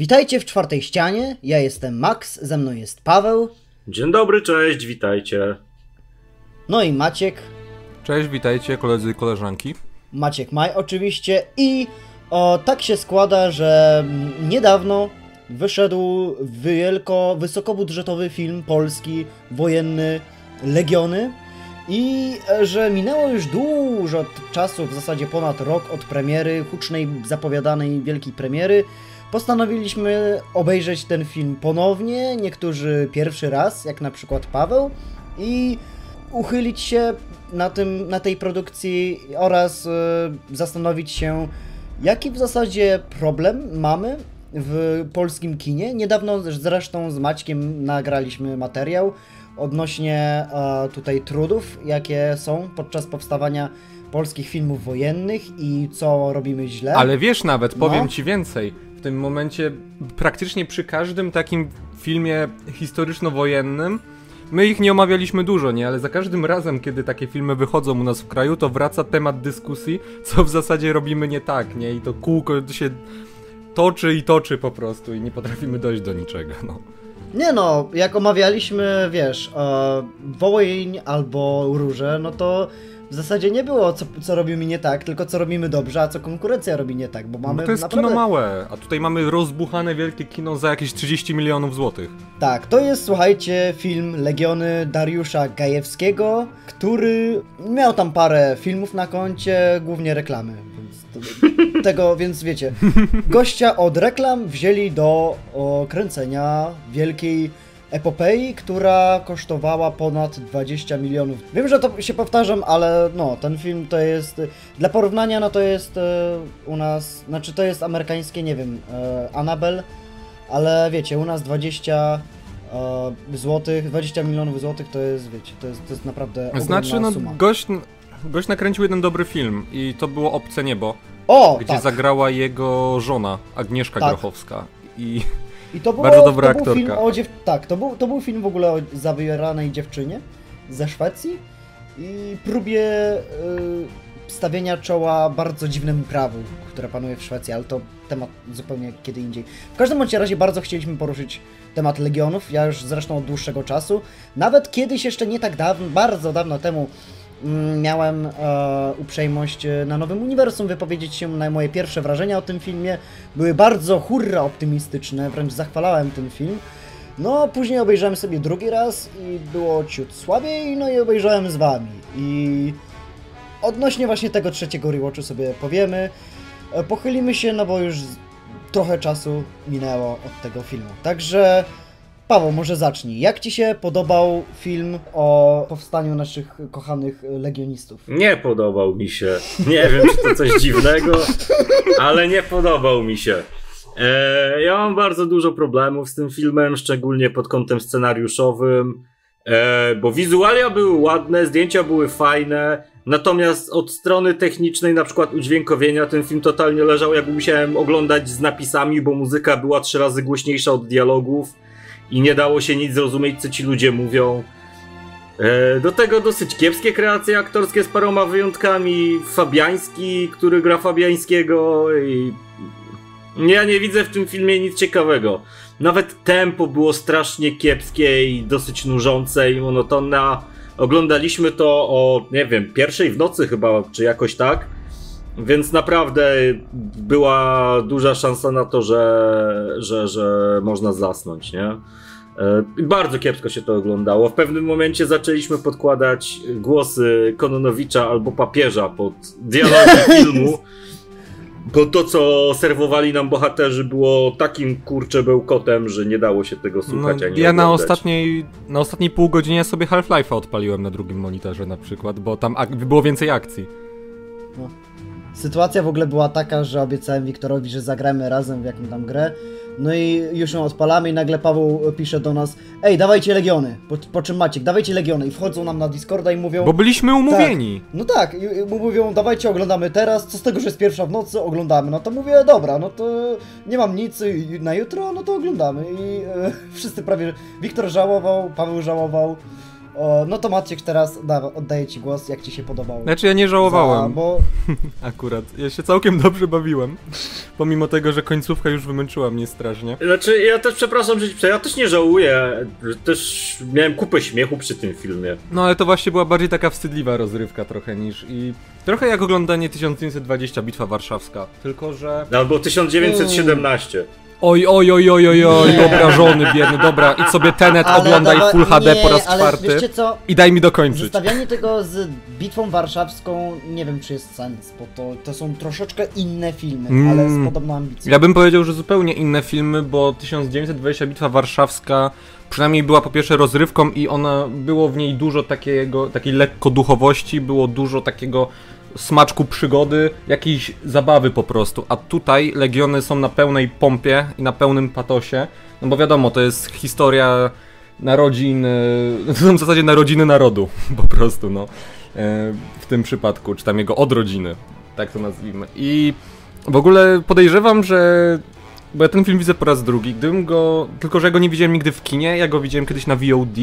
Witajcie w czwartej ścianie. Ja jestem Max, ze mną jest Paweł, Dzień dobry, cześć, witajcie. no i Maciek. Cześć, witajcie koledzy i koleżanki. Maciek Maj oczywiście i o, tak się składa, że niedawno wyszedł wielko, wysokobudżetowy film polski, wojenny Legiony i e, że minęło już dużo czasu, w zasadzie ponad rok od premiery, hucznej, zapowiadanej wielkiej premiery, postanowiliśmy obejrzeć ten film ponownie, niektórzy pierwszy raz, jak na przykład Paweł i uchylić się na, tym, na tej produkcji oraz e, zastanowić się, jaki w zasadzie problem mamy w polskim kinie. Niedawno zresztą z Maćkiem nagraliśmy materiał odnośnie e, tutaj trudów, jakie są podczas powstawania polskich filmów wojennych i co robimy źle. Ale wiesz nawet, powiem No. ci więcej. W tym momencie praktycznie przy każdym takim filmie historyczno-wojennym My ich nie omawialiśmy dużo, nie? Ale za każdym razem, kiedy takie filmy wychodzą u nas w kraju, to wraca temat dyskusji, co w zasadzie robimy nie tak, nie? I to kółko się toczy i toczy po prostu i nie potrafimy dojść do niczego, no. Nie no, jak omawialiśmy, wiesz, e, Wołyń albo Róże, no to w zasadzie nie było co, co robimy nie tak, tylko co robimy dobrze, a co konkurencja robi nie tak, bo mamy Bo to jest naprawdę... kino małe, a tutaj mamy rozbuchane wielkie kino za jakieś 30 milionów złotych. Tak, to jest, słuchajcie, film Legiony Dariusza Gajewskiego, który miał tam parę filmów na koncie, głównie reklamy. Więc to, tego, więc wiecie, gościa od reklam wzięli do o, kręcenia wielkiej epopei, która kosztowała ponad 20 milionów. Wiem, że to się powtarzam, ale no, ten film to jest, dla porównania, no to jest e, u nas, znaczy to jest amerykańskie, nie wiem, e, Annabelle, ale wiecie, u nas 20 e, złotych, 20 milionów złotych to jest, wiecie, to jest, to jest naprawdę Znaczy, no, suma. gość, gość nakręcił jeden dobry film i to było Obce Niebo, O, gdzie tak. zagrała jego żona, Agnieszka Tak. Grochowska. I I to było, Bardzo dobra to był film aktorka. o dziew... Tak, to był, to był film w ogóle o zabieranej dziewczynie ze Szwecji i próbie y, stawienia czoła bardzo dziwnemu prawu, które panuje w Szwecji, ale to temat zupełnie kiedy indziej. W każdym bądź razie bardzo chcieliśmy poruszyć temat Legionów, ja już zresztą od dłuższego czasu. Nawet kiedyś jeszcze nie tak dawno, bardzo dawno temu miałem e, uprzejmość e, na Nowym Uniwersum wypowiedzieć się na moje pierwsze wrażenia o tym filmie. Były bardzo hurra optymistyczne, wręcz zachwalałem ten film. No, później obejrzałem sobie drugi raz i było ciut słabiej, no i obejrzałem z wami. I odnośnie właśnie tego trzeciego rewatchu sobie powiemy. E, Pochylimy się, no bo już trochę czasu minęło od tego filmu. Także Paweł, może zacznij. Jak Ci się podobał film o powstaniu naszych kochanych legionistów? Nie podobał mi się. Nie wiem, czy to coś dziwnego, ale nie podobał mi się. E, ja mam bardzo dużo problemów z tym filmem, szczególnie pod kątem scenariuszowym, e, bo wizualia były ładne, zdjęcia były fajne, natomiast od strony technicznej, na przykład udźwiękowienia, ten film totalnie leżał, jak musiałem oglądać z napisami, bo muzyka była trzy razy głośniejsza od dialogów i nie dało się nic zrozumieć, co ci ludzie mówią. E, Do tego dosyć kiepskie kreacje aktorskie z paroma wyjątkami. Fabiański, który gra Fabiańskiego i... Ja nie widzę w tym filmie nic ciekawego. Nawet tempo było strasznie kiepskie i dosyć nużące i monotonne. Oglądaliśmy to o, nie wiem, pierwszej w nocy chyba, czy jakoś tak. Więc naprawdę była duża szansa na to, że, że, że można zasnąć, nie? E, Bardzo kiepsko się to oglądało. W pewnym momencie zaczęliśmy podkładać głosy Kononowicza albo papieża pod dialogi filmu. Bo to, co serwowali nam bohaterzy, było takim kurcze bełkotem, że nie dało się tego no, słuchać ani ja na ostatniej, na ostatniej pół godzinie sobie Half-Life'a odpaliłem na drugim monitorze na przykład, bo tam ak- było więcej akcji. Sytuacja w ogóle była taka, że obiecałem Wiktorowi, że zagramy razem w jakąś tam grę. No i już ją odpalamy i nagle Paweł pisze do nas Ej, dawajcie Legiony, po, po czym Maciek, dawajcie Legiony i wchodzą nam na Discorda i mówią Bo byliśmy umówieni. No tak, i, i mówią, dawajcie oglądamy teraz, co z tego, że jest pierwsza w nocy, oglądamy. No to mówię, dobra, no to nie mam nic i- na jutro, no to oglądamy. I e, wszyscy prawie, Wiktor żałował, Paweł żałował. O, no to Maciek teraz da, oddaję ci głos, jak ci się podobało. Znaczy ja nie Za, żałowałem, bo akurat. Ja się całkiem dobrze bawiłem. Pomimo tego, że końcówka już wymęczyła mnie strasznie. Znaczy, ja też przepraszam, że ja też nie żałuję. Też miałem kupę śmiechu przy tym filmie. No ale to właśnie była bardziej taka wstydliwa rozrywka trochę niż i... Trochę jak oglądanie 1920 Bitwa Warszawska. Tylko, że... Albo 1917. Oj, oj, oj, oj, oj, oj, obrażony, biedny, dobra, idź sobie Tenet Ale oglądaj dawa- Full HD po nie, raz ale czwarty Wiecie co? i daj mi dokończyć. Zestawianie tego z Bitwą Warszawską nie wiem czy jest sens, bo to, to są troszeczkę inne filmy, ale Mm. z podobną ambicją. Ja bym powiedział, że zupełnie inne filmy, bo 1920 Bitwa Warszawska przynajmniej była po pierwsze rozrywką i ona było w niej dużo takiego, takiej lekko duchowości, było dużo takiego smaczku przygody, jakiejś zabawy po prostu. A tutaj Legiony są na pełnej pompie i na pełnym patosie. No bo wiadomo, to jest historia narodzin, e, to są w zasadzie narodziny narodu, po prostu, no. E, W tym przypadku, czy tam jego odrodziny, tak to nazwijmy. I w ogóle podejrzewam, że. Bo ja ten film widzę po raz drugi. Gdybym go. Tylko, że ja go nie widziałem nigdy w kinie, ja go widziałem kiedyś na VOD.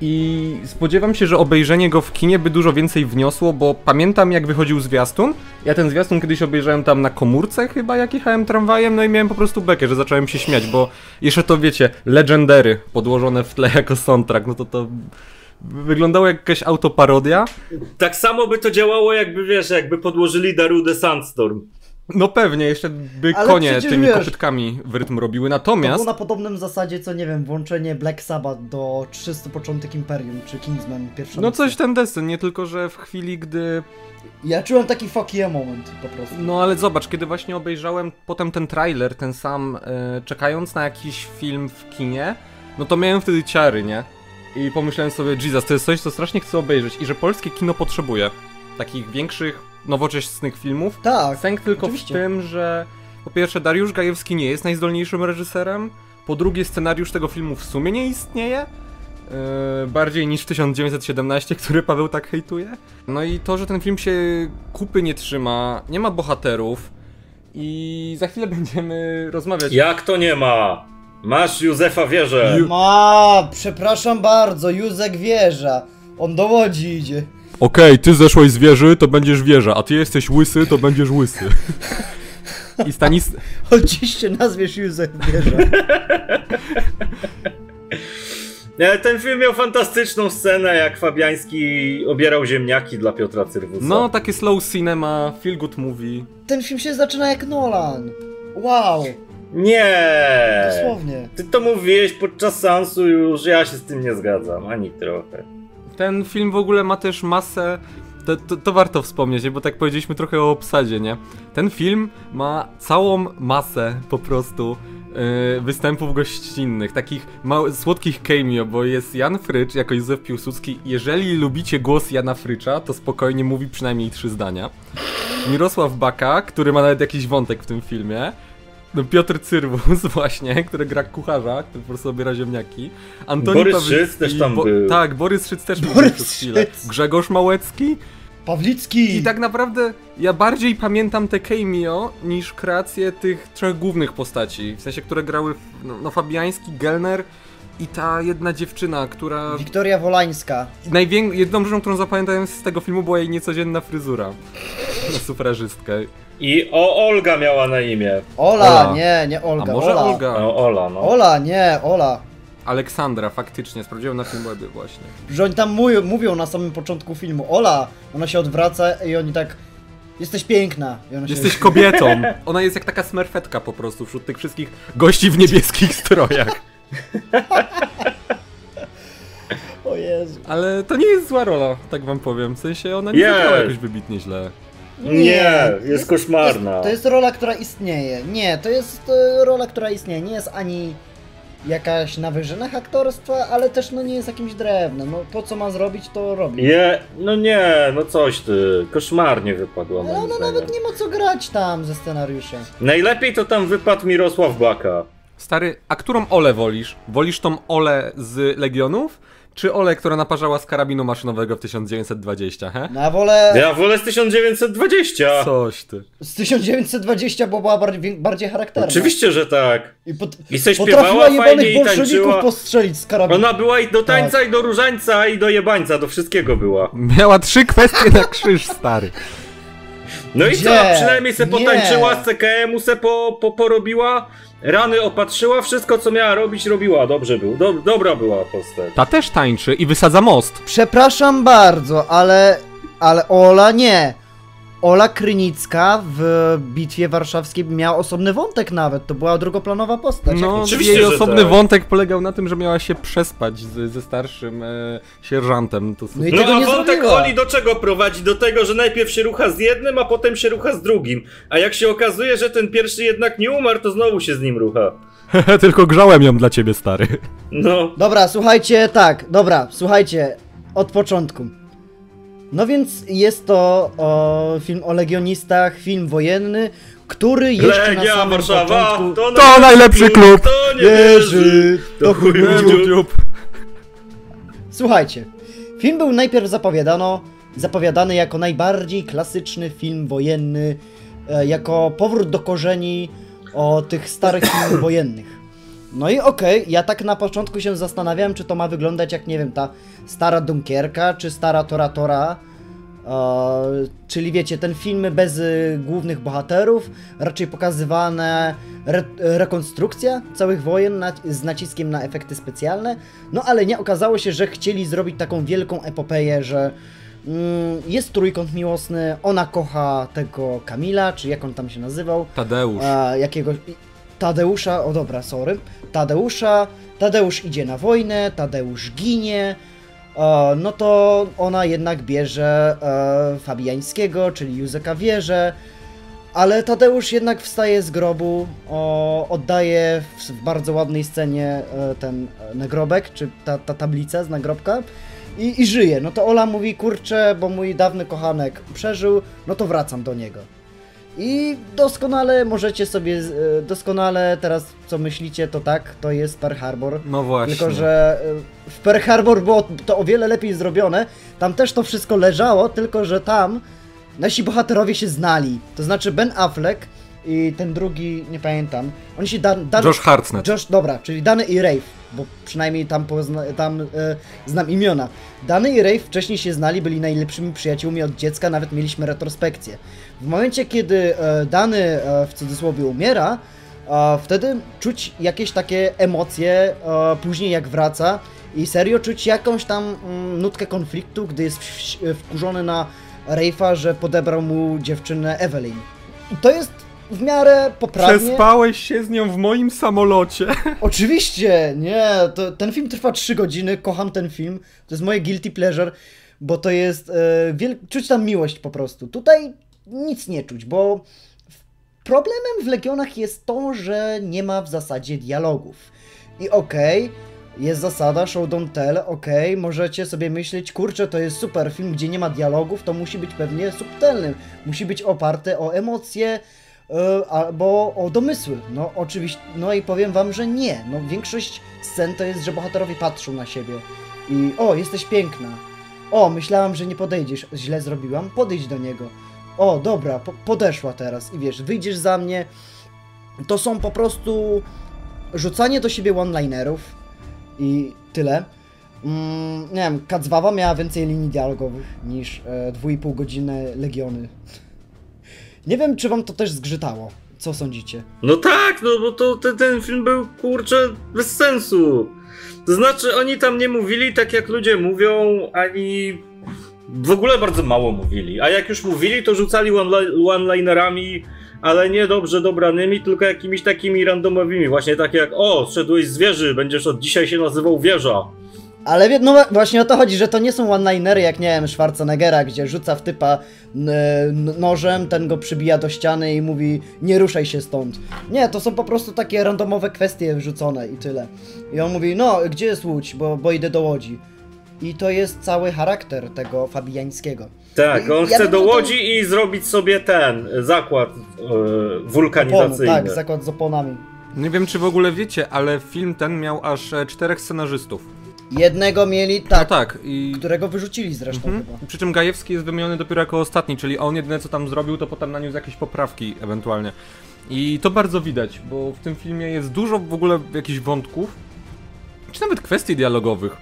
I spodziewam się, że obejrzenie go w kinie by dużo więcej wniosło, bo pamiętam jak wychodził zwiastun. Ja ten zwiastun kiedyś obejrzałem tam na komórce chyba, jak jechałem tramwajem, no i miałem po prostu bekę, że zacząłem się śmiać, bo jeszcze to wiecie, legendery podłożone w tle jako soundtrack, no to to wyglądało jak jakaś autoparodia. Tak samo by to działało, jakby wiesz, jakby podłożyli Darude Sandstorm. No pewnie, jeszcze by Ale konie tymi wiesz- kopytkami w rytm robiły. To Natomiast było na podobnym zasadzie, co nie wiem, włączenie Black Sabbath do 300 początek Imperium, czy Kingsman pierwsza No coś ten desen, nie tylko, że w chwili, gdy... Ja czułem taki fuck yeah moment po prostu. No ale zobacz, kiedy właśnie obejrzałem potem ten trailer, ten sam, e, czekając na jakiś film w kinie, no to miałem wtedy ciary, nie? I pomyślałem sobie, Jesus, to jest coś, co strasznie chcę obejrzeć i że polskie kino potrzebuje takich większych, nowoczesnych filmów. Tak, Sęk tylko oczywiście. w tym, że po pierwsze Dariusz Gajewski nie jest najzdolniejszym reżyserem, po drugie scenariusz tego filmu w sumie nie istnieje, Yy, bardziej niż 1917, który Paweł tak hejtuje. No i to, że ten film się kupy nie trzyma, nie ma bohaterów i za chwilę będziemy rozmawiać. Jak to nie ma? Masz Józefa Wierzę. Ju- Ma, przepraszam bardzo, Józek wieża. On do Łodzi idzie. Okej, ty zeszłeś z wieży, to będziesz wieża, a ty jesteś łysy, to będziesz łysy. I Stanis... Się nazwiesz Józek wieża. Nie, Ten film miał fantastyczną scenę, jak Fabiański obierał ziemniaki dla Piotra Cyrwusa. No, takie slow cinema, feel good movie. Ten film się zaczyna jak Nolan. Wow, Nie! dosłownie. Ty to mówiłeś podczas seansu już, ja się z tym nie zgadzam, ani trochę. Ten film w ogóle ma też masę. To, to, to warto wspomnieć, bo tak powiedzieliśmy trochę o obsadzie, nie? Ten film ma całą masę po prostu yy, występów gościnnych, takich słodkich cameo, bo jest Jan Frycz jako Józef Piłsudski. Jeżeli lubicie głos Jana Frycza, to spokojnie mówi przynajmniej trzy zdania. Mirosław Baka, który ma nawet jakiś wątek w tym filmie. No Piotr Cyrwus właśnie, który gra kucharza, który po prostu obiera ziemniaki. Antoni Borys Pawlicki, Szyc też tam był. Tak, Borys Szyc też był Borys przez chwilę. Szyc. Grzegorz Małecki. Pawlicki! I tak naprawdę ja bardziej pamiętam te cameo niż kreację tych trzech głównych postaci. W sensie, które grały no, no Fabiański, Gelner i ta jedna dziewczyna, która... Wiktoria Wolańska. Najwię... Jedną rzeczą, którą zapamiętałem z tego filmu była jej niecodzienna fryzura. Na sufrażystkę. I o Olga miała na imię. Ola, Ola. nie, nie Olga. A może Ola. Olga? No, Ola, no. Ola, nie, Ola. Aleksandra, faktycznie, sprawdziłem na Filmwebie właśnie. Że oni tam mówią, mówią na samym początku filmu, Ola, ona się odwraca i oni tak, jesteś piękna. I ona się... Jesteś kobietą! Ona jest jak taka smerfetka po prostu wśród tych wszystkich gości w niebieskich strojach. O Jezu. Ale to nie jest zła rola, tak wam powiem. W sensie ona nie Jest. zagrała jakoś wybitnie źle. Nie, jest koszmarna. To jest, to jest rola, która istnieje. Nie, to jest e, rola, która istnieje. Nie jest ani jakaś na wyżynach aktorstwa, ale też no nie jest jakimś drewnem. No po co ma zrobić, to robi. Je, no nie, no coś ty. Koszmarnie wypadła Ale moim ona nawet nie ma co grać tam ze scenariuszem. Najlepiej to tam wypadł Mirosław Baka. Stary, a którą Olę wolisz? Wolisz tą Olę z Legionów, czy Ole, która naparzała z karabinu maszynowego w 1920, he? Ja wolę Ja wolę z 1920. Coś ty. z 1920, bo była bardziej, bardziej charakterna. Oczywiście, że tak. I, pot... I se potrafiła śpiewała fajnie i tańczyła. postrzelić z karabinu. Ona była i do tańca, Tak. i do różańca, i do jebańca, do wszystkiego była. Miała trzy kwestie na krzyż, stary. No i Gdzie? co? Przynajmniej se potańczyła, z CKM-u se po, po, porobiła, rany opatrzyła, wszystko co miała robić, robiła. Dobrze był, do, dobra była postać. Ta też tańczy i wysadza most. Przepraszam bardzo, ale... Ale Ola nie. Ola Krynicka w Bitwie Warszawskiej miała osobny wątek nawet. To była drugoplanowa postać. No, Oczywiście, jej że osobny tak. wątek polegał na tym, że miała się przespać z, ze starszym e, sierżantem. To No i No tego a nie wątek zrobiła. Oli do czego prowadzi? Do tego, że najpierw się rucha z jednym, a potem się rucha z drugim. A jak się okazuje, że ten pierwszy jednak nie umarł, to znowu się z nim rucha. Tylko grzałem ją dla ciebie, stary. No. Dobra, słuchajcie, tak, dobra, słuchajcie, od początku. No więc jest to o, film o legionistach, film wojenny, który jeszcze na Legia samym Warszawa początku... to, To najlepszy klub. Kto nie Wierzy, to to chuj dziób. Słuchajcie, film był najpierw zapowiadano, zapowiadany jako najbardziej klasyczny film wojenny, e, jako powrót do korzeni o tych starych filmów wojennych. No i okej, ja tak na początku się zastanawiałem, czy to ma wyglądać jak, nie wiem, ta stara Dunkierka, czy stara Tora Tora, e, czyli wiecie, ten filmy bez y, głównych bohaterów, raczej pokazywane re, rekonstrukcja całych wojen na, z naciskiem na efekty specjalne, no ale nie okazało się, że chcieli zrobić taką wielką epopeję, że mm, jest trójkąt miłosny, ona kocha tego Kamila, czy jak on tam się nazywał, Tadeusz. a, jakiegoś Tadeusza, o dobra, sorry, Tadeusza, Tadeusz idzie na wojnę, Tadeusz ginie, e, no to ona jednak bierze e, Fabiańskiego, czyli Józeka Wierzę, ale Tadeusz jednak wstaje z grobu, oddaje w, bardzo ładnej scenie e, ten e, nagrobek, czy ta, ta tablica z nagrobka i, i żyje. No to Ola mówi, kurczę, bo mój dawny kochanek przeżył, no to wracam do niego. I doskonale możecie sobie, e, doskonale teraz co myślicie, to tak, to jest Pearl Harbor. No właśnie. Tylko, że e, w Pearl Harbor było to o wiele lepiej zrobione. Tam też to wszystko leżało, tylko że tam nasi bohaterowie się znali. To znaczy Ben Affleck i ten drugi, nie pamiętam. Oni się dan, dan, Josh Hartnett. Josh, dobra, czyli Dany i Rafe, bo przynajmniej tam, pozna, tam e, znam imiona. Dany i Rafe wcześniej się znali, byli najlepszymi przyjaciółmi od dziecka, nawet mieliśmy retrospekcję. W momencie, kiedy e, Dany e, w cudzysłowie umiera, wtedy czuć jakieś takie emocje, e, później jak wraca i serio czuć jakąś tam mm, nutkę konfliktu, gdy jest wkurzony na Rafe'a, że podebrał mu dziewczynę Evelyn. I to jest w miarę poprawnie. Przespałeś się z nią w moim samolocie. Oczywiście, nie, to, ten film trwa 3 godziny, kocham ten film, to jest moje guilty pleasure, bo to jest, e, wiel- czuć tam miłość po prostu. Tutaj nic nie czuć, bo problemem w Legionach jest to, że nie ma w zasadzie dialogów. I okej, jest zasada show don't tell, okej, możecie sobie myśleć, kurczę, to jest super film, gdzie nie ma dialogów, to musi być pewnie subtelny, musi być oparte o emocje, albo o domysły. No oczywiście, no i powiem wam, że nie. No większość scen to jest, że bohaterowie patrzą na siebie i o, jesteś piękna. O, myślałam, że nie podejdziesz, źle zrobiłam, podejdź do niego. O, dobra, po podeszła teraz i wiesz, wyjdziesz za mnie. To są po prostu rzucanie do siebie one-linerów i tyle. Mm, nie wiem, Kacwawa miała więcej linii dialogowych niż e, 2,5 godziny Legiony. Nie wiem, czy wam to też zgrzytało. Co sądzicie? No tak, no bo to ten, ten film był kurczę bez sensu. To znaczy oni tam nie mówili tak jak ludzie mówią, ani w ogóle bardzo mało mówili. A jak już mówili, to rzucali one- one-linerami, ale nie dobrze dobranymi, tylko jakimiś takimi randomowymi. Właśnie takie jak o, zszedłeś z wieży, będziesz od dzisiaj się nazywał wieża. Ale wie- no właśnie o to chodzi, że to nie są one-linery jak, nie wiem, Schwarzeneggera, gdzie rzuca w typa nożem, ten go przybija do ściany i mówi nie ruszaj się stąd. Nie, to są po prostu takie randomowe kwestie wrzucone i tyle. I on mówi, no, gdzie jest łódź, bo, bo idę do łodzi. I to jest cały charakter tego Fabiańskiego. Tak, on Ja chce do to- łodzi i zrobić sobie ten zakład Oponu, wulkanizacyjny. tak, zakład z oponami. Nie wiem, czy w ogóle wiecie, ale film ten miał aż e, czterech scenarzystów. Jednego mieli, No tak, tak, i... którego wyrzucili zresztą Mhm. chyba. Przy czym Gajewski jest wymieniony dopiero jako ostatni, czyli on jedyne co tam zrobił, to potem naniósł jakieś poprawki ewentualnie. I to bardzo widać, bo w tym filmie jest dużo w ogóle jakichś wątków, czy nawet kwestii dialogowych,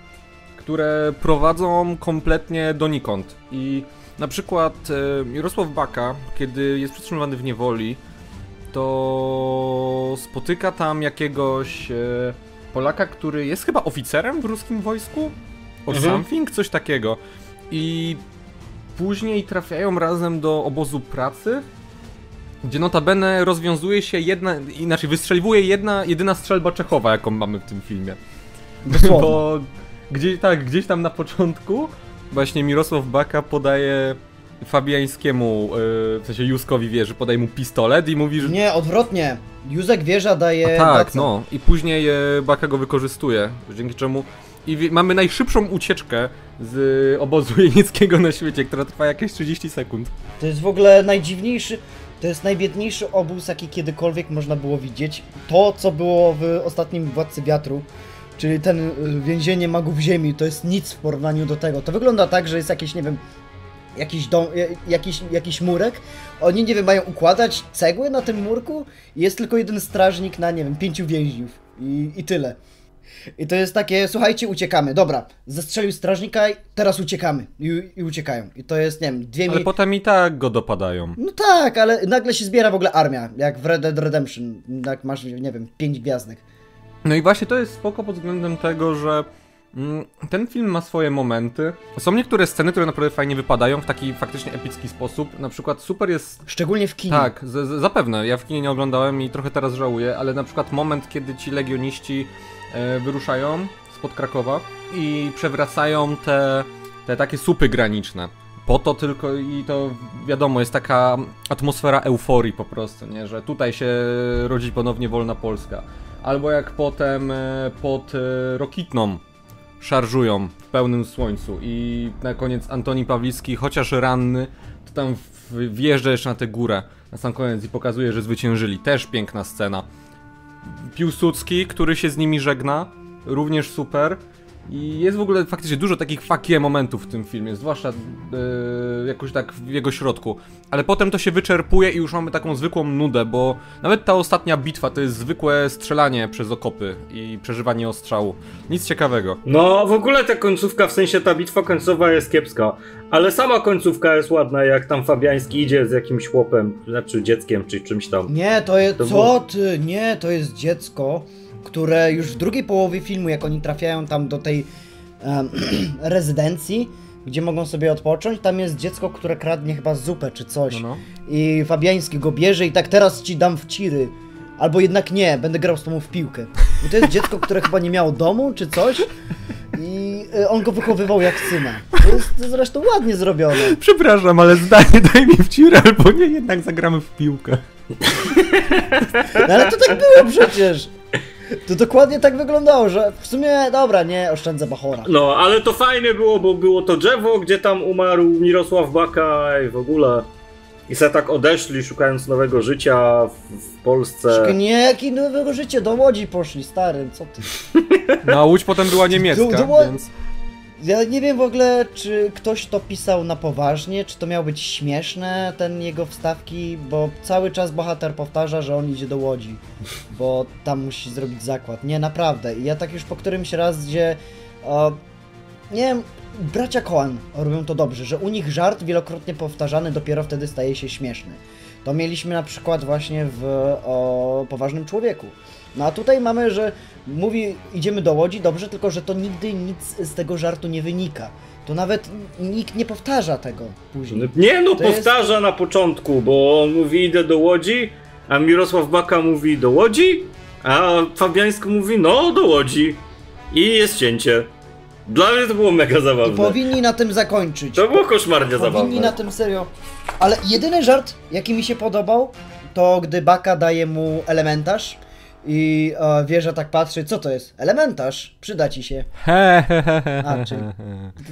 które prowadzą kompletnie donikąd. I na przykład e, Jarosław Baka, kiedy jest przetrzymywany w niewoli, to spotyka tam jakiegoś e, Polaka, który jest chyba oficerem w ruskim wojsku? Or Mhm. something? Coś takiego. I później trafiają razem do obozu pracy, gdzie notabene rozwiązuje się jedna, inaczej wystrzeliwuje jedna, jedyna strzelba Czechowa, jaką mamy w tym filmie. Bo gdzieś, tak, gdzieś tam na początku właśnie Mirosław Baka podaje Fabiańskiemu, yy, w sensie Józkowi wieży, podaje mu pistolet i mówi, że... Nie, odwrotnie. Józek Wieża daje tak, Bace. no. I później e, Baka go wykorzystuje, dzięki czemu... I mamy najszybszą ucieczkę z obozu jenieckiego na świecie, która trwa jakieś 30 sekund. To jest w ogóle najdziwniejszy, to jest najbiedniejszy obóz, jaki kiedykolwiek można było widzieć. To, co było w ostatnim Władcy Wiatru, czyli ten y, więzienie magów ziemi, to jest nic w porównaniu do tego. To wygląda tak, że jest jakieś, nie wiem, jakiś dom, jakiś, jakiś murek. Oni, nie wiem, mają układać cegły na tym murku i jest tylko jeden strażnik na, nie wiem, pięciu więźniów. I, i tyle. I to jest takie, słuchajcie, uciekamy. Dobra, zestrzelił strażnika, teraz uciekamy. I, i uciekają. I to jest, nie wiem, dwie Ale minuty. potem i tak go dopadają. No tak, ale nagle się zbiera w ogóle armia, jak w Red Dead Redemption, jak masz, nie wiem, pięć gwiazdek. No i właśnie to jest spoko pod względem tego, że ten film ma swoje momenty. Są niektóre sceny, które naprawdę fajnie wypadają w taki faktycznie epicki sposób. Na przykład super jest Szczególnie w kinie. Tak, z, z, zapewne. Ja w kinie nie oglądałem i trochę teraz żałuję, ale na przykład moment, kiedy ci legioniści e, wyruszają spod Krakowa i przewracają te, te takie słupy graniczne. Po to tylko i to wiadomo, jest taka atmosfera euforii po prostu, nie? Że tutaj się rodzi ponownie wolna Polska. Albo jak potem e, pod e, Rokitną szarżują w pełnym słońcu i na koniec Antoni Pawlicki, chociaż ranny, to tam wjeżdża jeszcze na tę górę na sam koniec i pokazuje, że zwyciężyli. Też piękna scena. Piłsudski, który się z nimi żegna, również super. I jest w ogóle faktycznie dużo takich fakie momentów w tym filmie, zwłaszcza yy, jakoś tak w jego środku. Ale potem to się wyczerpuje i już mamy taką zwykłą nudę, bo nawet ta ostatnia bitwa to jest zwykłe strzelanie przez okopy i przeżywanie ostrzału. Nic ciekawego. No, w ogóle ta końcówka, w sensie ta bitwa końcowa jest kiepska, ale sama końcówka jest ładna, jak tam Fabiański idzie z jakimś chłopem, znaczy dzieckiem, czy czymś tam. Nie, to jest, To co było- ty, nie, to jest dziecko, które już w drugiej połowie filmu, jak oni trafiają tam do tej em, rezydencji, gdzie mogą sobie odpocząć, tam jest dziecko, które kradnie chyba zupę czy coś. No, no. I Fabiański go bierze i tak teraz ci dam w ciry. Albo jednak nie, będę grał z tobą w piłkę. I to jest dziecko, które chyba nie miało domu czy coś. I y, on go wychowywał jak syna. To jest zresztą ładnie zrobione. Przepraszam, ale zdanie daj mi w cirę, albo nie, jednak zagramy w piłkę. No ale to tak było przecież. To dokładnie tak wyglądało, że w sumie dobra, nie oszczędzę Bachora. No, ale to fajne było, bo było to drzewo, gdzie tam umarł Mirosław Baka i w ogóle. I se tak odeszli, szukając nowego życia w, w Polsce. Czekaj, Nie, jakie nowego życia do Łodzi poszli, starym, co ty? No a Łódź potem była niemiecka, to było- więc... Ja nie wiem w ogóle, czy ktoś to pisał na poważnie, czy to miało być śmieszne, ten jego wstawki, bo cały czas bohater powtarza, że on idzie do Łodzi, bo tam musi zrobić zakład. Nie, naprawdę. I ja tak już po którymś raz, gdzie... O, nie wiem, bracia Coen robią to dobrze, że u nich żart wielokrotnie powtarzany dopiero wtedy staje się śmieszny. To mieliśmy na przykład właśnie w o, Poważnym Człowieku. No a tutaj mamy, że mówi idziemy do Łodzi, dobrze, tylko że to nigdy nic z tego żartu nie wynika. To nawet nikt nie powtarza tego później. Nie no, To jest- powtarza na początku, bo on mówi idę do Łodzi, a Mirosław Baka mówi do Łodzi, a Fabiański mówi no do Łodzi. I jest cięcie. Dla mnie to było mega I zabawne. powinni na tym zakończyć. To było koszmarnie Powinni zabawne. na tym serio. Ale jedyny żart, jaki mi się podobał, to gdy Baka daje mu elementarz i e, wieża tak patrzy, co to jest? Elementarz, przyda ci się. A, czyli-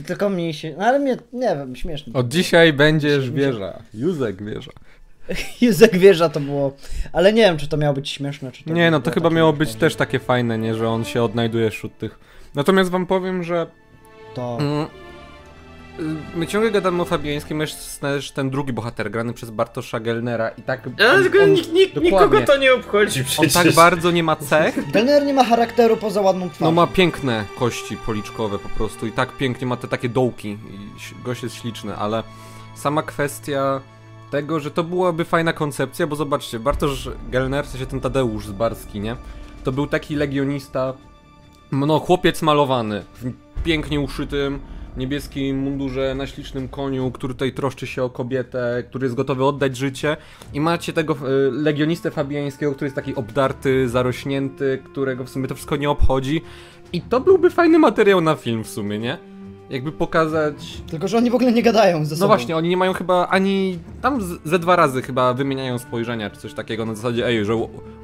Tylko mnie się. No ale mnie, nie wiem, śmieszne. Od dzisiaj będziesz wieża. Józek wieża. Józek wieża to było. Ale nie wiem, czy to miało być śmieszne, czy to Nie no, to chyba miało być też takie fajne, nie? Że on się odnajduje wśród tych Natomiast wam powiem, że To... mm, my ciągle gadamy o Fabiańskim, jest też ten drugi bohater grany przez Bartosza Gelnera i tak Ale on, tylko on, nikt, nikt, dokładnie. nikogo to nie obchodzi on przecież. tak bardzo nie ma cech, Gelner nie ma charakteru poza ładną twarzą. no ma piękne kości policzkowe po prostu i tak pięknie ma te takie dołki i gość jest śliczny, ale sama kwestia tego, że to byłaby fajna koncepcja, bo zobaczcie, Bartosz Gelner, w sensie ten Tadeusz z Barski, nie? To był taki legionista, no chłopiec malowany, w pięknie uszytym, niebieskim mundurze, na ślicznym koniu, który tutaj troszczy się o kobietę, który jest gotowy oddać życie i macie tego y, legionistę fabiańskiego, który jest taki obdarty, zarośnięty, którego w sumie to wszystko nie obchodzi i to byłby fajny materiał na film w sumie, nie? Jakby pokazać Tylko, że oni w ogóle nie gadają ze sobą. no właśnie, oni nie mają chyba ani. Tam z- ze dwa razy chyba wymieniają spojrzenia czy coś takiego na zasadzie, ej, że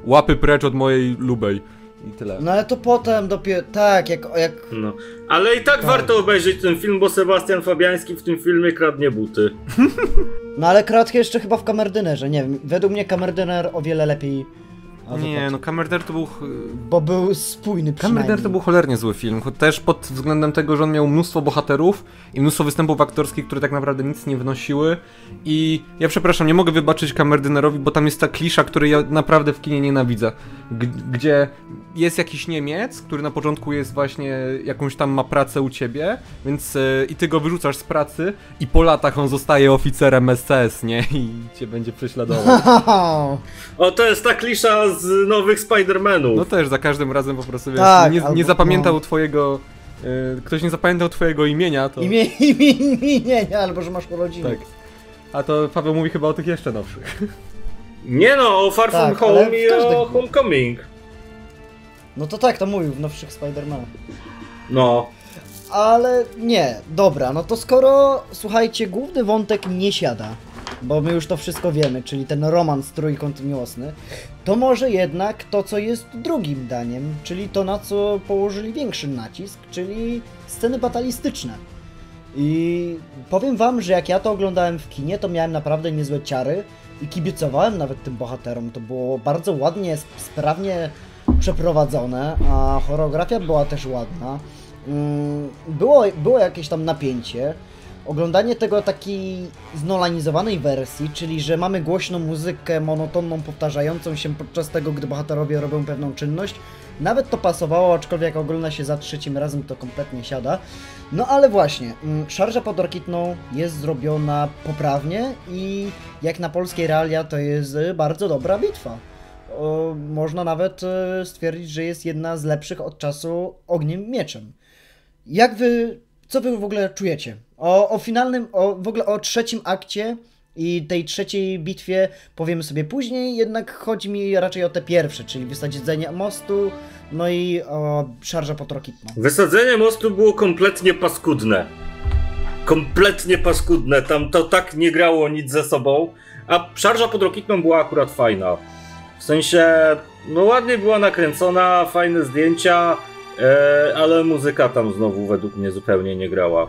łapy precz od mojej lubej. I tyle. No ale to potem dopiero... Tak, jak... jak... No. Ale i tak, Tak. warto obejrzeć ten film, bo Sebastian Fabiański w tym filmie kradnie buty. No ale kratkę jeszcze chyba w kamerdynerze, nie wiem. Według mnie kamerdyner o wiele lepiej... A, Nie, wypadł. no Kamerder to był. Bo był spójny. Kamerder to był cholernie zły film, cho- też pod względem tego, że on miał mnóstwo bohaterów i mnóstwo występów aktorskich, które tak naprawdę nic nie wnosiły. I ja przepraszam, nie mogę wybaczyć Kamerdynerowi, bo tam jest ta klisza, której ja naprawdę w kinie nienawidzę. G- gdzie jest jakiś Niemiec, który na początku jest właśnie jakąś tam ma pracę u ciebie, więc e, i ty go wyrzucasz z pracy i po latach on zostaje oficerem SS, nie? I cię będzie prześladował. O, to jest ta klisza z nowych Spider-Manów. No też za każdym razem po prostu wiesz, Tak, nie, albo- nie zapamiętał no. twojego. y, ktoś nie zapamiętał twojego imienia, to. Imię, imię, imienia, albo że masz urodziny. Tak. A to Paweł mówi chyba o tych jeszcze nowszych. Nie no, o Far Tak, From ale Home w i o Homecoming. No to tak, to mówił w nowszych Spider-Manach. No. Ale nie, dobra, no to skoro, słuchajcie, główny wątek nie siada, bo my już to wszystko wiemy, czyli ten romans trójkąt miłosny, to może jednak to, co jest drugim daniem, czyli to, na co położyli większy nacisk, czyli sceny batalistyczne. I powiem wam, że jak ja to oglądałem w kinie, to miałem naprawdę niezłe ciary i kibicowałem nawet tym bohaterom. To było bardzo ładnie, sp- sprawnie przeprowadzone, a choreografia była też ładna. Mm, Było, było jakieś tam napięcie. Oglądanie tego takiej znolanizowanej wersji, czyli że mamy głośną muzykę, monotonną, powtarzającą się podczas tego, gdy bohaterowie robią pewną czynność. Nawet to pasowało, aczkolwiek jak ogląda się za trzecim razem, to kompletnie siada. No ale właśnie, mm, szarża pod Orkitną jest zrobiona poprawnie i jak na polskie realia to jest y, bardzo dobra bitwa. Można nawet y, stwierdzić, że jest jedna z lepszych od czasu Ogniem Mieczem. Jak wy, co wy w ogóle czujecie? O, o finalnym, o, w ogóle o trzecim akcie i tej trzeciej bitwie powiemy sobie później, jednak chodzi mi raczej o te pierwsze, czyli wysadzenie mostu, no i o szarża pod Rokitną. Wysadzenie mostu było kompletnie paskudne. Kompletnie paskudne. Tam to tak nie grało nic ze sobą. A szarża pod Rokitną była akurat fajna. W sensie, no ładnie była nakręcona, fajne zdjęcia, e, ale muzyka tam znowu według mnie zupełnie nie grała.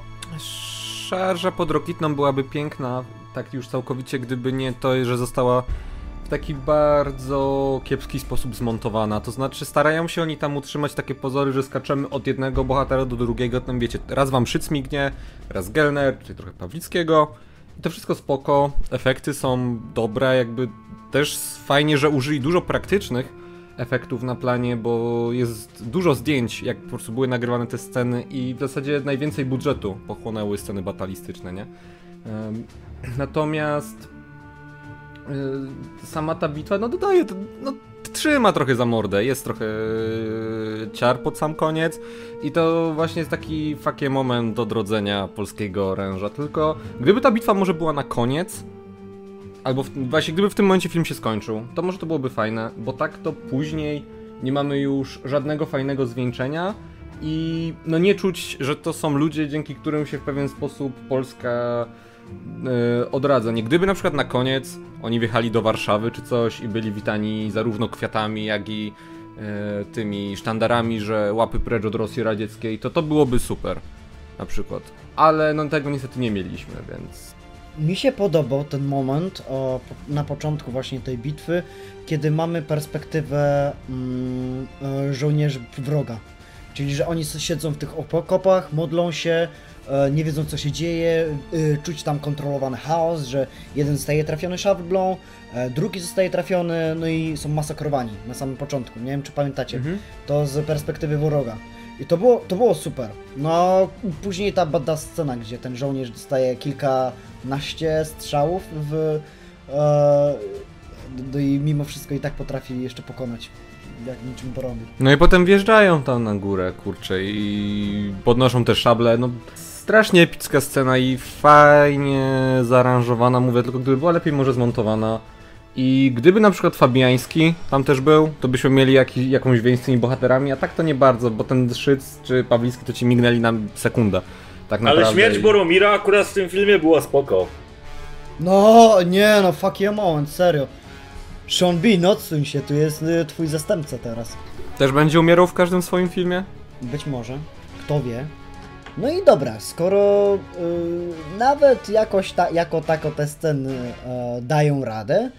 Szarża pod Rokitną byłaby piękna, tak już całkowicie, gdyby nie to, że została w taki bardzo kiepski sposób zmontowana. To znaczy, starają się oni tam utrzymać takie pozory, że skaczemy od jednego bohatera do drugiego. Tam wiecie, raz wam Szyc mignie, raz Gelner, czyli trochę Pawlickiego. I to wszystko spoko, efekty są dobre, jakby też fajnie, że użyli dużo praktycznych efektów na planie, bo jest dużo zdjęć, jak po prostu były nagrywane te sceny i w zasadzie najwięcej budżetu pochłonęły sceny batalistyczne, nie? Natomiast y, sama ta bitwa, no dodaje, no trzyma trochę za mordę, jest trochę y, ciar pod sam koniec i to właśnie jest taki fakie moment odrodzenia polskiego oręża, tylko gdyby ta bitwa może była na koniec, albo w, właśnie gdyby w tym momencie film się skończył, to może to byłoby fajne, bo tak to później nie mamy już żadnego fajnego zwieńczenia i no nie czuć, że to są ludzie, dzięki którym się w pewien sposób Polska e, odradza. Nie gdyby na przykład na koniec oni wjechali do Warszawy czy coś i byli witani zarówno kwiatami, jak i e, tymi sztandarami, że łapy precz od Rosji Radzieckiej, to to byłoby super. Na przykład. Ale no tego niestety nie mieliśmy, więc Mi się podobał ten moment o, na początku właśnie tej bitwy, kiedy mamy perspektywę mm, e, żołnierzy wroga. Czyli, że oni siedzą w tych okopach, modlą się, e, nie wiedzą co się dzieje, y, czuć tam kontrolowany chaos, że jeden zostaje trafiony szablą, e, drugi zostaje trafiony, no i są masakrowani na samym początku. Nie wiem, czy pamiętacie Mhm. to z perspektywy wroga. I to było, to było super. No, później ta bada scena, gdzie ten żołnierz dostaje kilkanaście strzałów w. E, no i mimo wszystko i tak potrafi jeszcze pokonać. Jak niczym porobi. No i potem wjeżdżają tam na górę, kurczę, i podnoszą te szable. No, strasznie epicka scena i fajnie zaaranżowana, mówię, tylko gdyby była lepiej może zmontowana. I gdyby na przykład Fabiański tam też był, to byśmy mieli jaki, jakąś więź z tymi bohaterami, a tak to nie bardzo, bo ten Szyc czy Pawlicki to ci mignęli na sekundę. Tak naprawdę. Ale śmierć Boromira akurat w tym filmie była spoko. No, nie no, fuck you moment, serio. Sean Bean, odsuń się, tu jest y, twój zastępca teraz. Też będzie umierał w każdym swoim filmie? Być może, kto wie. No i dobra, skoro y, nawet jakoś ta, jako tako te sceny e, dają radę,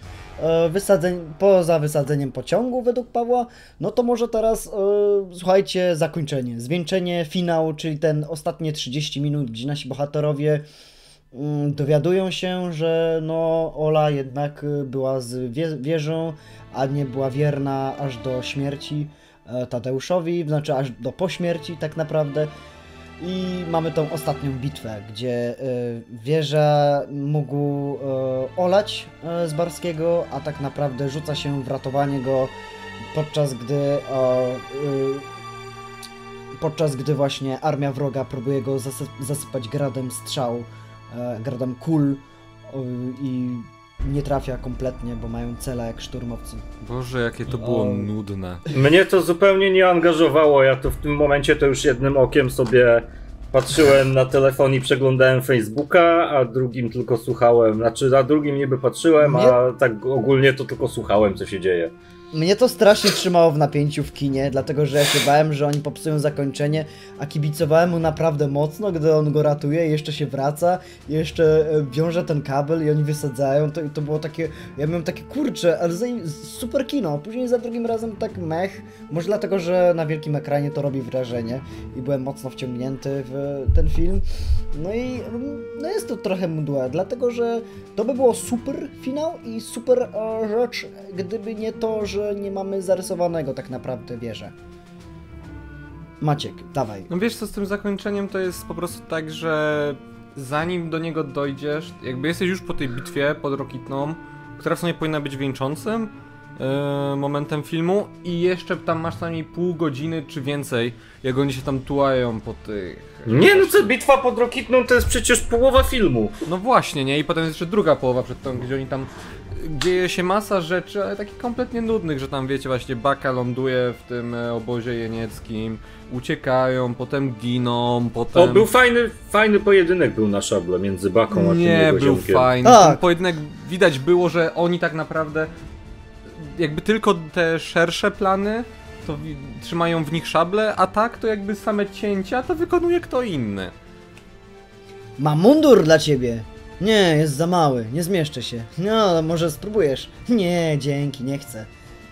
wysadzeń, poza wysadzeniem pociągu według Pawła, no to może teraz e, słuchajcie, zakończenie, zwieńczenie, finał, czyli ten ostatnie 30 minut, gdzie nasi bohaterowie mm, dowiadują się, że no Ola jednak y, była z wie, wieżą, a nie była wierna aż do śmierci e, Tadeuszowi, znaczy aż do pośmierci tak naprawdę. I mamy tą ostatnią bitwę, gdzie y, wieża mógł y, olać y, z Barskiego, a tak naprawdę rzuca się w ratowanie go podczas gdy podczas gdy właśnie armia wroga próbuje go zasy- zasypać gradem strzał, gradem kul i nie trafia kompletnie, bo mają cele jak szturmowcy. Boże, jakie to było O. nudne. Mnie to zupełnie nie angażowało. Ja to w tym momencie to już jednym okiem sobie patrzyłem na telefon i przeglądałem Facebooka, a drugim tylko słuchałem. Znaczy, na drugim niby patrzyłem, a tak ogólnie to tylko słuchałem, co się dzieje. Mnie to strasznie trzymało w napięciu w kinie, dlatego że ja się bałem, że oni popsują zakończenie, a kibicowałem mu naprawdę mocno, gdy on go ratuje, jeszcze się wraca, jeszcze e, wiąże ten kabel i oni wysadzają, to, to było takie, ja miałem takie kurcze, ale super kino, później za drugim razem tak mech, może dlatego, że na wielkim ekranie to robi wrażenie i byłem mocno wciągnięty w ten film, no i mm, no jest to trochę mdłe, dlatego że to by było super finał i super e, rzecz, gdyby nie to, że nie mamy zarysowanego tak naprawdę wieżę. Maciek, dawaj. No wiesz co, z tym zakończeniem to jest po prostu tak, że zanim do niego dojdziesz, jakby jesteś już po tej bitwie pod Rokitną, która w sumie powinna być wieńczącym e, momentem filmu i jeszcze tam masz najmniej pół godziny czy więcej, jak oni się tam tułają po tych... Nie no co, bitwa pod Rokitną to jest przecież połowa filmu. No właśnie, nie? I potem jest jeszcze druga połowa przed tą, gdzie oni tam... Dzieje się masa rzeczy, ale takich kompletnie nudnych, że tam wiecie, właśnie Baka ląduje w tym e, obozie jenieckim, uciekają, potem giną, potem... O, był fajny, fajny pojedynek był na szable między Baką a tym Nie, jego był ziomkiem. fajny. Tak. Ten pojedynek widać było, że oni tak naprawdę jakby tylko te szersze plany to trzymają w nich szable, a tak to jakby same cięcia to wykonuje kto inny. Mam mundur dla ciebie. Nie, jest za mały, nie zmieszczę się. No, może spróbujesz. Nie, dzięki, nie chcę.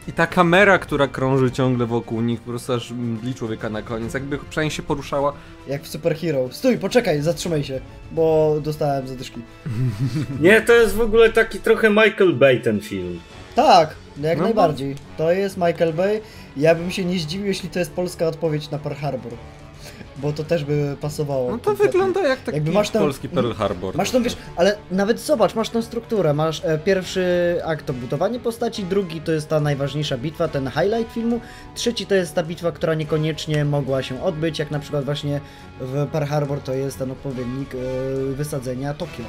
I ta kamera, która krąży ciągle wokół nich, po prostu aż mdli człowieka na koniec, jakby przynajmniej się poruszała. Jak w Super Hero. Stój, poczekaj, zatrzymaj się, bo dostałem zadyszki. Nie, to jest w ogóle taki trochę Michael Bay ten film. Tak, jak No najbardziej. To jest Michael Bay. Ja bym się nie zdziwił, jeśli to jest polska odpowiedź na Pearl Harbor. Bo to też by pasowało. No to wygląda jak taki Jakby masz tam- polski Pearl Harbor. Masz tą, wiesz, ale nawet zobacz, masz tą strukturę, masz e, pierwszy akt to budowanie postaci, drugi to jest ta najważniejsza bitwa, ten highlight filmu, trzeci to jest ta bitwa, która niekoniecznie mogła się odbyć, jak na przykład właśnie w Pearl Harbor to jest ten odpowiednik e, wysadzenia Tokio,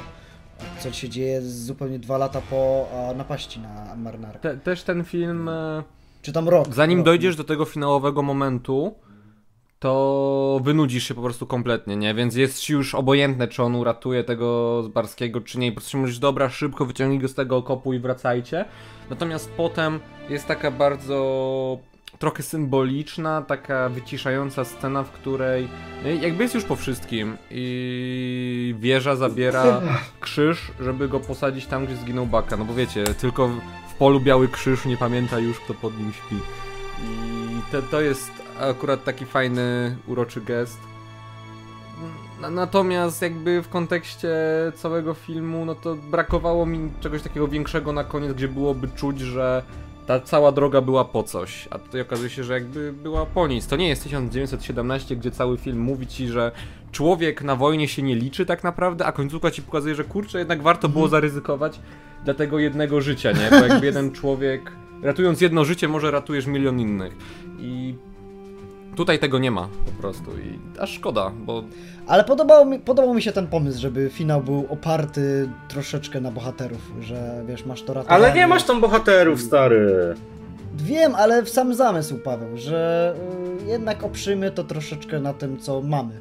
co się dzieje zupełnie dwa lata po a, napaści na marynarkę. Te, też ten film... e, Czy tam rok. Zanim rok. dojdziesz do tego finałowego momentu, to wynudzisz się po prostu kompletnie, nie? Więc jest ci już obojętne, czy on uratuje tego z Barskiego, czy nie. I po prostu mówisz, dobra, szybko wyciągnij go z tego okopu i wracajcie. Natomiast potem jest taka bardzo trochę symboliczna, taka wyciszająca scena, w której nie, jakby jest już po wszystkim i wieża zabiera krzyż, żeby go posadzić tam, gdzie zginął Baka. No bo wiecie, tylko w- w polu biały krzyż nie pamięta już, kto pod nim śpi. I to, to jest akurat taki fajny, uroczy gest. Natomiast jakby w kontekście całego filmu, no to brakowało mi czegoś takiego większego na koniec, gdzie byłoby czuć, że ta cała droga była po coś, a tutaj okazuje się, że jakby była po nic. To nie jest 1917, gdzie cały film mówi ci, że człowiek na wojnie się nie liczy tak naprawdę, a końcówka ci pokazuje, że kurczę, jednak warto było zaryzykować dla tego jednego życia, nie? Bo jakby jeden człowiek, ratując jedno życie, może ratujesz milion innych. I tutaj tego nie ma po prostu i aż szkoda, bo Ale podobał mi, podobał mi się ten pomysł, żeby finał był oparty troszeczkę na bohaterów, że wiesz, masz to ratowanie. Ale nie masz tam bohaterów, stary. Wiem, ale w sam zamysł, Paweł, że y, jednak oprzymy to troszeczkę na tym, co mamy.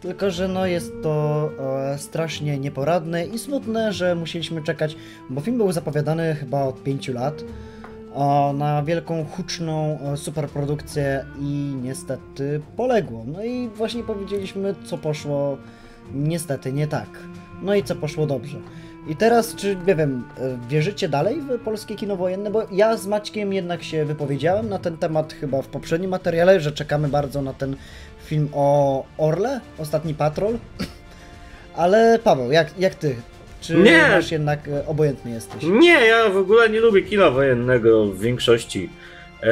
Tylko, że no jest to e, strasznie nieporadne i smutne, że musieliśmy czekać, bo film był zapowiadany chyba od 5 lat na wielką, huczną e, superprodukcję i niestety poległo. No i właśnie powiedzieliśmy, co poszło niestety nie tak. No i co poszło dobrze. I teraz, czy nie wiem, e, wierzycie dalej w polskie kino wojenne? Bo ja z Maćkiem jednak się wypowiedziałem na ten temat chyba w poprzednim materiale, że czekamy bardzo na ten film o Orle, Ostatni Patrol. Ale Paweł, jak, jak ty? Czy Nie. masz jednak e, obojętny jesteś? Nie, ja w ogóle nie lubię kina wojennego w większości. E,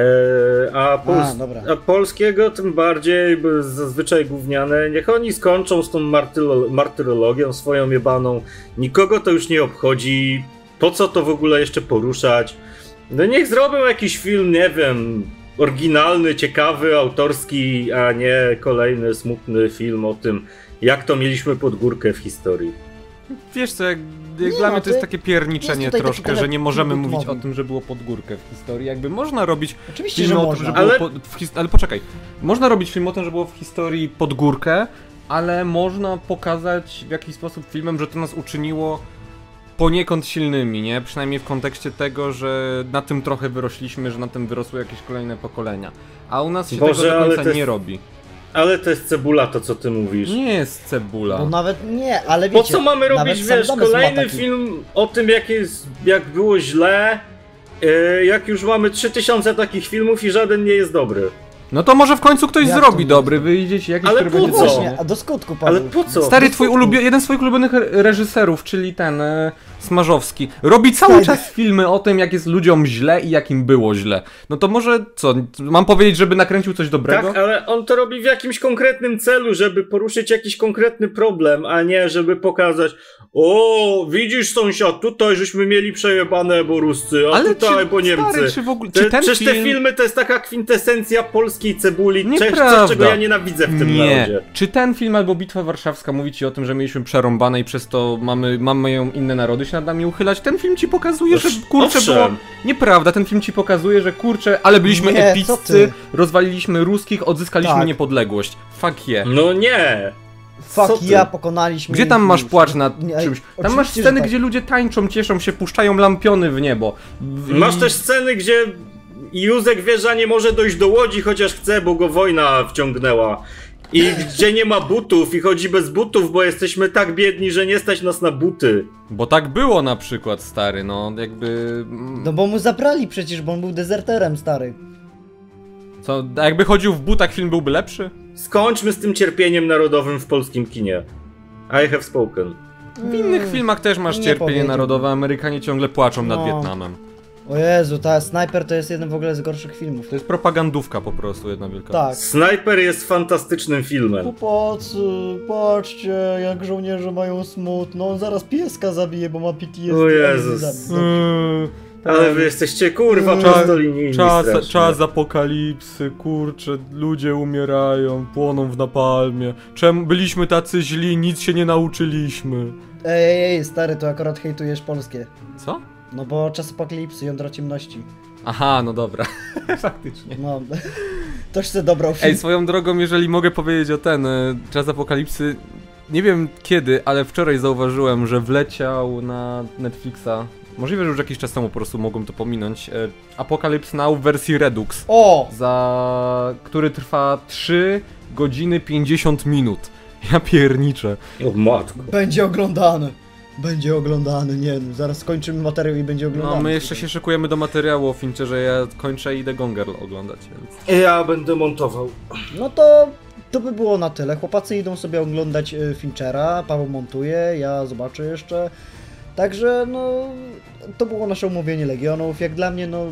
a, pols- A, a polskiego tym bardziej, bo zazwyczaj gówniane. Niech oni skończą z tą martylo- martyrologią swoją jebaną. Nikogo to już nie obchodzi. Po co to w ogóle jeszcze poruszać? No niech zrobią jakiś film, nie wiem, oryginalny, ciekawy, autorski, a nie kolejny smutny film o tym, jak to mieliśmy pod górkę w historii. Wiesz co, jak, jak Nie, dla no, mnie to jest takie pierniczenie jest taki troszkę, że nie możemy mówić o filmowy. tym, że było pod górkę w historii. Jakby można robić Oczywiście, filmy że o tym, że było Ale- po, w his- ale poczekaj, można robić film o tym, że było w historii pod górkę, ale można pokazać w jakiś sposób filmem, że to nas uczyniło poniekąd silnymi, nie? Przynajmniej w kontekście tego, że na tym trochę wyrośliśmy, że na tym wyrosły jakieś kolejne pokolenia. A u nas się Boże, tego do końca nie robi. Ale to jest cebula, to co ty mówisz. Nie jest cebula. Bo nawet nie, ale Po wiecie... co mamy robić, wiesz, kolejny taki- film o tym, jak, jest, jak było źle, e, jak już mamy 3000 takich filmów i żaden nie jest dobry. No to może w końcu ktoś Jak zrobi dobry, jest? wyjdziecie jakiś, Ale który po będzie co? dobry. Właśnie, a do skutku, Paweł. Ale po co? Stary, twój ulubio- jeden z twoich ulubionych re- reżyserów, czyli ten e, Smarzowski, robi cały Tak. czas filmy o tym, jak jest ludziom źle i jak im było źle. No to może co, mam powiedzieć, żeby nakręcił coś dobrego? Tak, ale on to robi w jakimś konkretnym celu, żeby poruszyć jakiś konkretny problem, a nie żeby pokazać o, widzisz sąsiad, tutaj żeśmy mieli przejebane, bo Ruscy, a tutaj, bo Niemcy. Stary, czy w ogóle, Te, czy ten przecież film... te filmy to jest taka kwintesencja cebuli, coś, coś, czego ja nienawidzę w tym Nie. narodzie. Czy ten film albo Bitwa Warszawska mówi ci o tym, że mieliśmy przerąbane i przez to mamy, mamy ją inne narody się nad nami uchylać? Ten film ci pokazuje, że kurczę Owszem. było... Nieprawda, ten film ci pokazuje, że kurczę, ale byliśmy Nie, epiccy, rozwaliliśmy ruskich, odzyskaliśmy Tak. niepodległość. Fuck yeah. No nie. Fuck ja, pokonaliśmy... Gdzie tam masz płacz nad Nie, czymś? Tam masz sceny, tak. gdzie ludzie tańczą, cieszą się, puszczają lampiony w niebo. W- Masz też sceny, gdzie Józek Wieża nie może dojść do Łodzi, chociaż chce, bo go wojna wciągnęła. I gdzie nie ma butów i chodzi bez butów, bo jesteśmy tak biedni, że nie stać nas na buty. Bo tak było na przykład, stary, no jakby... mm, No bo mu zabrali przecież, bo on był dezerterem, stary. Co, a jakby chodził w butach, film byłby lepszy? Skończmy z tym cierpieniem narodowym w polskim kinie. I have spoken. W innych filmach też masz nie cierpienie narodowe, Amerykanie ciągle płaczą nad No. Wietnamem. O Jezu, ta Sniper to jest jeden w ogóle z gorszych filmów. To jest propagandówka po prostu, jedna wielka. Tak. Sniper jest fantastycznym filmem. Chłopacy, patrzcie, jak żołnierze mają smutno. On zaraz pieska zabije, bo ma PTSD. O Jezus. Eee, Ale wy jesteście kurwa Mm. prostolinijni Czas, strasznie. czas apokalipsy, kurczę, ludzie umierają, płoną w napalmie. Czemu byliśmy tacy źli, nic się nie nauczyliśmy. Ej, ej, ej, stary, to akurat hejtujesz polskie. Co? No bo czas apokalipsy, jądra ciemności. Aha, no dobra. Faktycznie. No, toż se dobrał film. Ej, swoją drogą, jeżeli mogę powiedzieć o ten e, czas apokalipsy, nie wiem kiedy, ale wczoraj zauważyłem, że wleciał na Netflixa. Możliwe, że już jakiś czas temu po prostu mogłem to pominąć. E, Apocalypse Now w wersji Redux, O! za który trwa 3 godziny 50 minut. Ja pierniczę. O matko. Będzie oglądane. Będzie oglądany, nie no, zaraz skończymy materiał i będzie oglądany. No, my jeszcze się szykujemy do materiału o Fincherze, ja kończę i idę Gonger oglądać, więc... Ja będę montował. No to to by było na tyle. Chłopacy idą sobie oglądać y, Finchera, Paweł montuje, ja zobaczę jeszcze. Także no to było nasze umówienie Legionów. Jak dla mnie no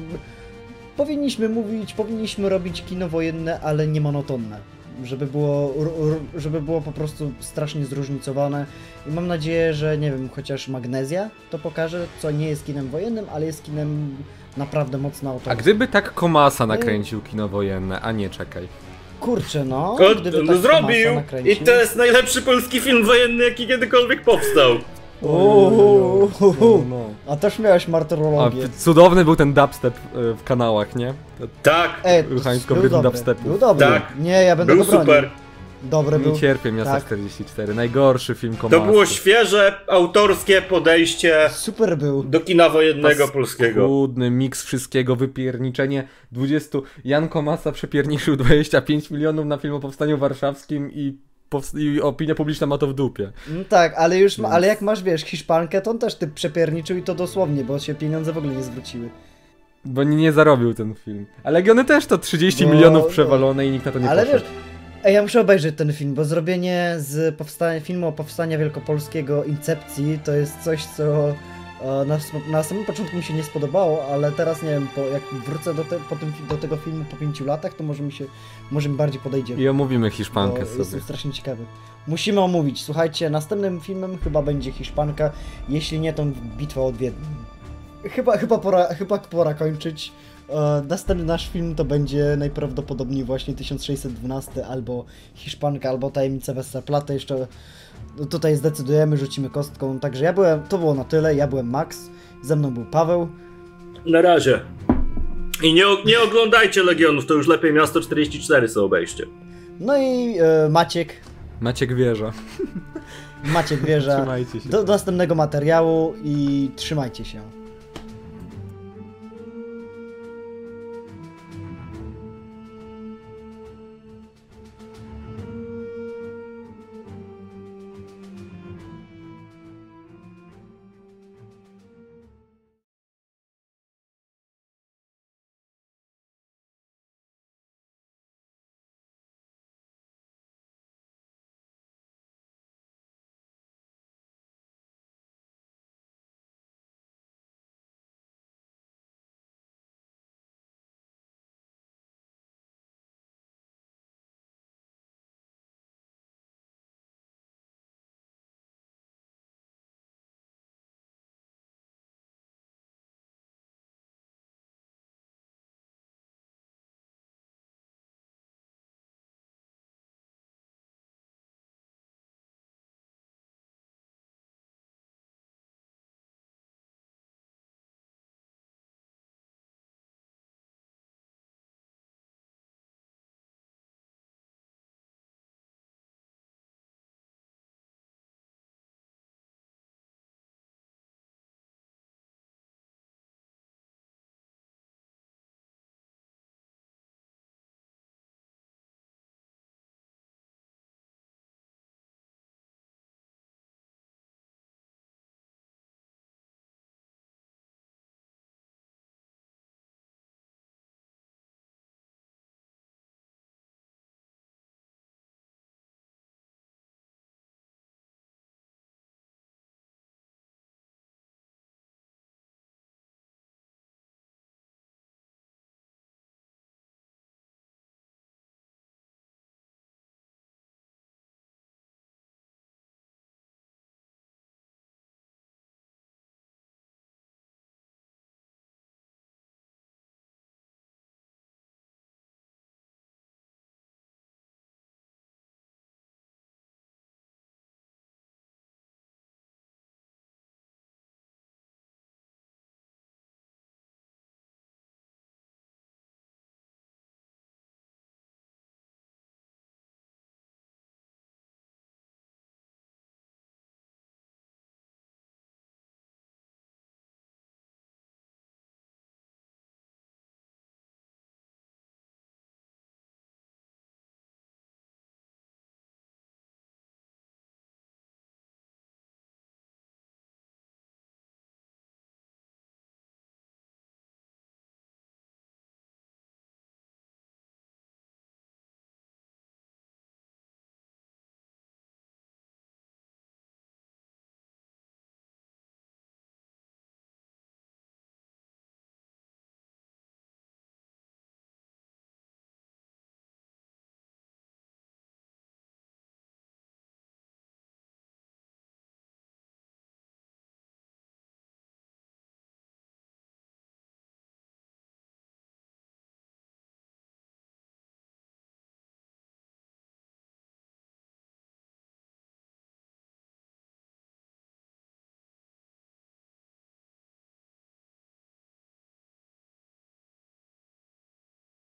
powinniśmy mówić, powinniśmy robić kino wojenne, ale nie monotonne. Żeby było, żeby było po prostu strasznie zróżnicowane i mam nadzieję, że nie wiem, chociaż Magnezja to pokaże, co nie jest kinem wojennym, ale jest kinem naprawdę mocno A autorskim. gdyby tak Komasa nakręcił kino wojenne, a nie, czekaj. Kurczę no, gdyby no tak zrobił! I to jest najlepszy polski film wojenny, jaki kiedykolwiek powstał. Uuu. A też miałeś A, martyrologię. cudowny był ten dubstep e, w kanałach, nie? Tak, Ej, Ruchańsko był w rytm dobry, dubstepu. Był dobry. Tak. Nie, ja będę był go bronił. super. Dobry był. Nie cierpię Miasta Tak. 44. Najgorszy film. To było świeże, autorskie podejście Super był. do kina wojennego polskiego. Trudny miks wszystkiego, wypierniczenie 20. Jan Komasa przepierniczył 25 milionów na film o powstaniu warszawskim i, i opinia publiczna ma to w dupie. No tak, ale już, ma, ale jak masz, wiesz, Hiszpankę, to on też ty przepierniczył i to dosłownie, bo się pieniądze w ogóle nie zwróciły. Bo nie, zarobił ten film. A Legiony też to 30 No, milionów no. przewalone i nikt na to nie ale poszedł. wiesz, ej, ja muszę obejrzeć ten film, bo zrobienie z powstania, filmu o powstania wielkopolskiego Incepcji to jest coś, co na, na samym początku mi się nie spodobało, ale teraz nie wiem, po, jak wrócę do, te, po tym, do tego filmu po pięciu latach, to może mi się, może mi bardziej podejdzie. I omówimy Bo Hiszpankę Jestem sobie. strasznie ciekawy. Musimy omówić. Słuchajcie, następnym filmem chyba będzie Hiszpanka. Jeśli nie, to bitwa od Wiednia. Chyba, chyba, pora, chyba pora kończyć. E, następny nasz film to będzie najprawdopodobniej właśnie 1612 albo Hiszpanka, albo Tajemnica Westerplatte. Jeszcze no, tutaj zdecydujemy, rzucimy kostką. Także ja byłem, to było na tyle. Ja byłem Max, ze mną był Paweł. Na razie. I nie, nie oglądajcie Legionów, to już lepiej Miasto 44 sobie obejście. No i e, Maciek. Maciek wieża. Maciek Wieża. Trzymajcie się. Do następnego materiału i trzymajcie się.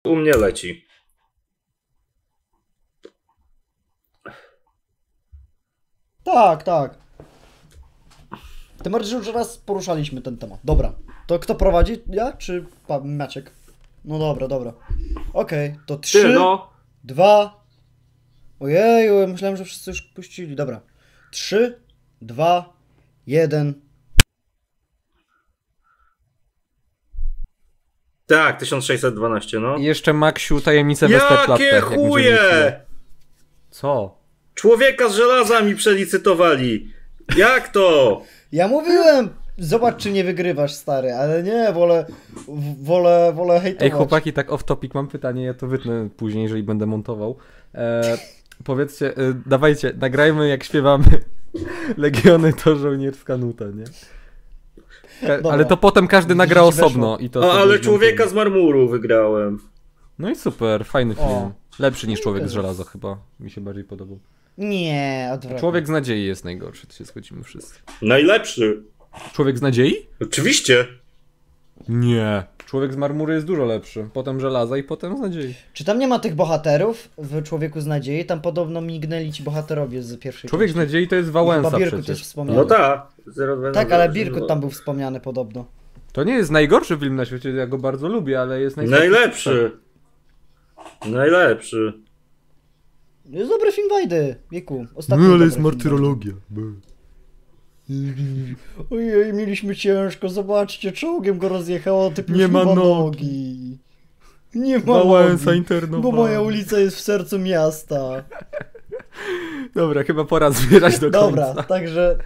U mnie leci. Tak, tak. Tym bardziej, że już raz poruszaliśmy ten temat. Dobra. To kto prowadzi? Ja czy pa Maciek? No dobra, dobra. Okej, to Ty, trzy, no. dwa. Ojeju, myślałem, że wszyscy już puścili. Dobra. Trzy, dwa, jeden. Tak, 1612, no. I jeszcze Maksiu tajemnicę Westerplatte. Jakie chuje! Co? Człowieka z żelazami przelicytowali. Jak to? Ja mówiłem! Zobacz, czy nie wygrywasz, stary, ale nie, wolę, wolę, wolę hejtować. Ej, chłopaki, tak off topic, mam pytanie, ja to wytnę później, jeżeli będę montował. E, powiedzcie, e, dawajcie, nagrajmy jak śpiewamy Legiony to żołnierska nuta, nie? Dobra. ale to potem każdy nagra Weszło. osobno i to O, sobie ale człowieka z marmuru wygrałem. No i super, fajny O. film. Lepszy niż Człowiek z żelaza chyba, mi się bardziej podobał. Nie, odwrotnie. Człowiek z nadziei jest najgorszy, to się zgodzimy wszyscy. Najlepszy. Człowiek z nadziei? Oczywiście. Nie. Człowiek z marmury jest dużo lepszy. Potem żelaza i potem z nadziei. Czy tam nie ma tych bohaterów w Człowieku z Nadziei? Tam podobno mignęli ci bohaterowie z pierwszej Człowiek z części. nadziei to jest Wałęsa Birkut przecież. też wspomniany. No tak. Tak, ale no, Birkut tam był wspomniany podobno. To nie jest najgorszy film na świecie, ja go bardzo lubię, ale jest najsłabszy. Najlepszy. Najlepszy. Jest dobry film Wajdy, wieku. Ostatni dobry film Ojej, mieliśmy ciężko, zobaczcie, czołgiem go rozjechało, typ Nie ma nogi. nogi. Nie ma Wałęsa nogi, internowany. bo moja ulica jest w sercu miasta. Dobra, chyba pora zmierzać do końca. Dobra, także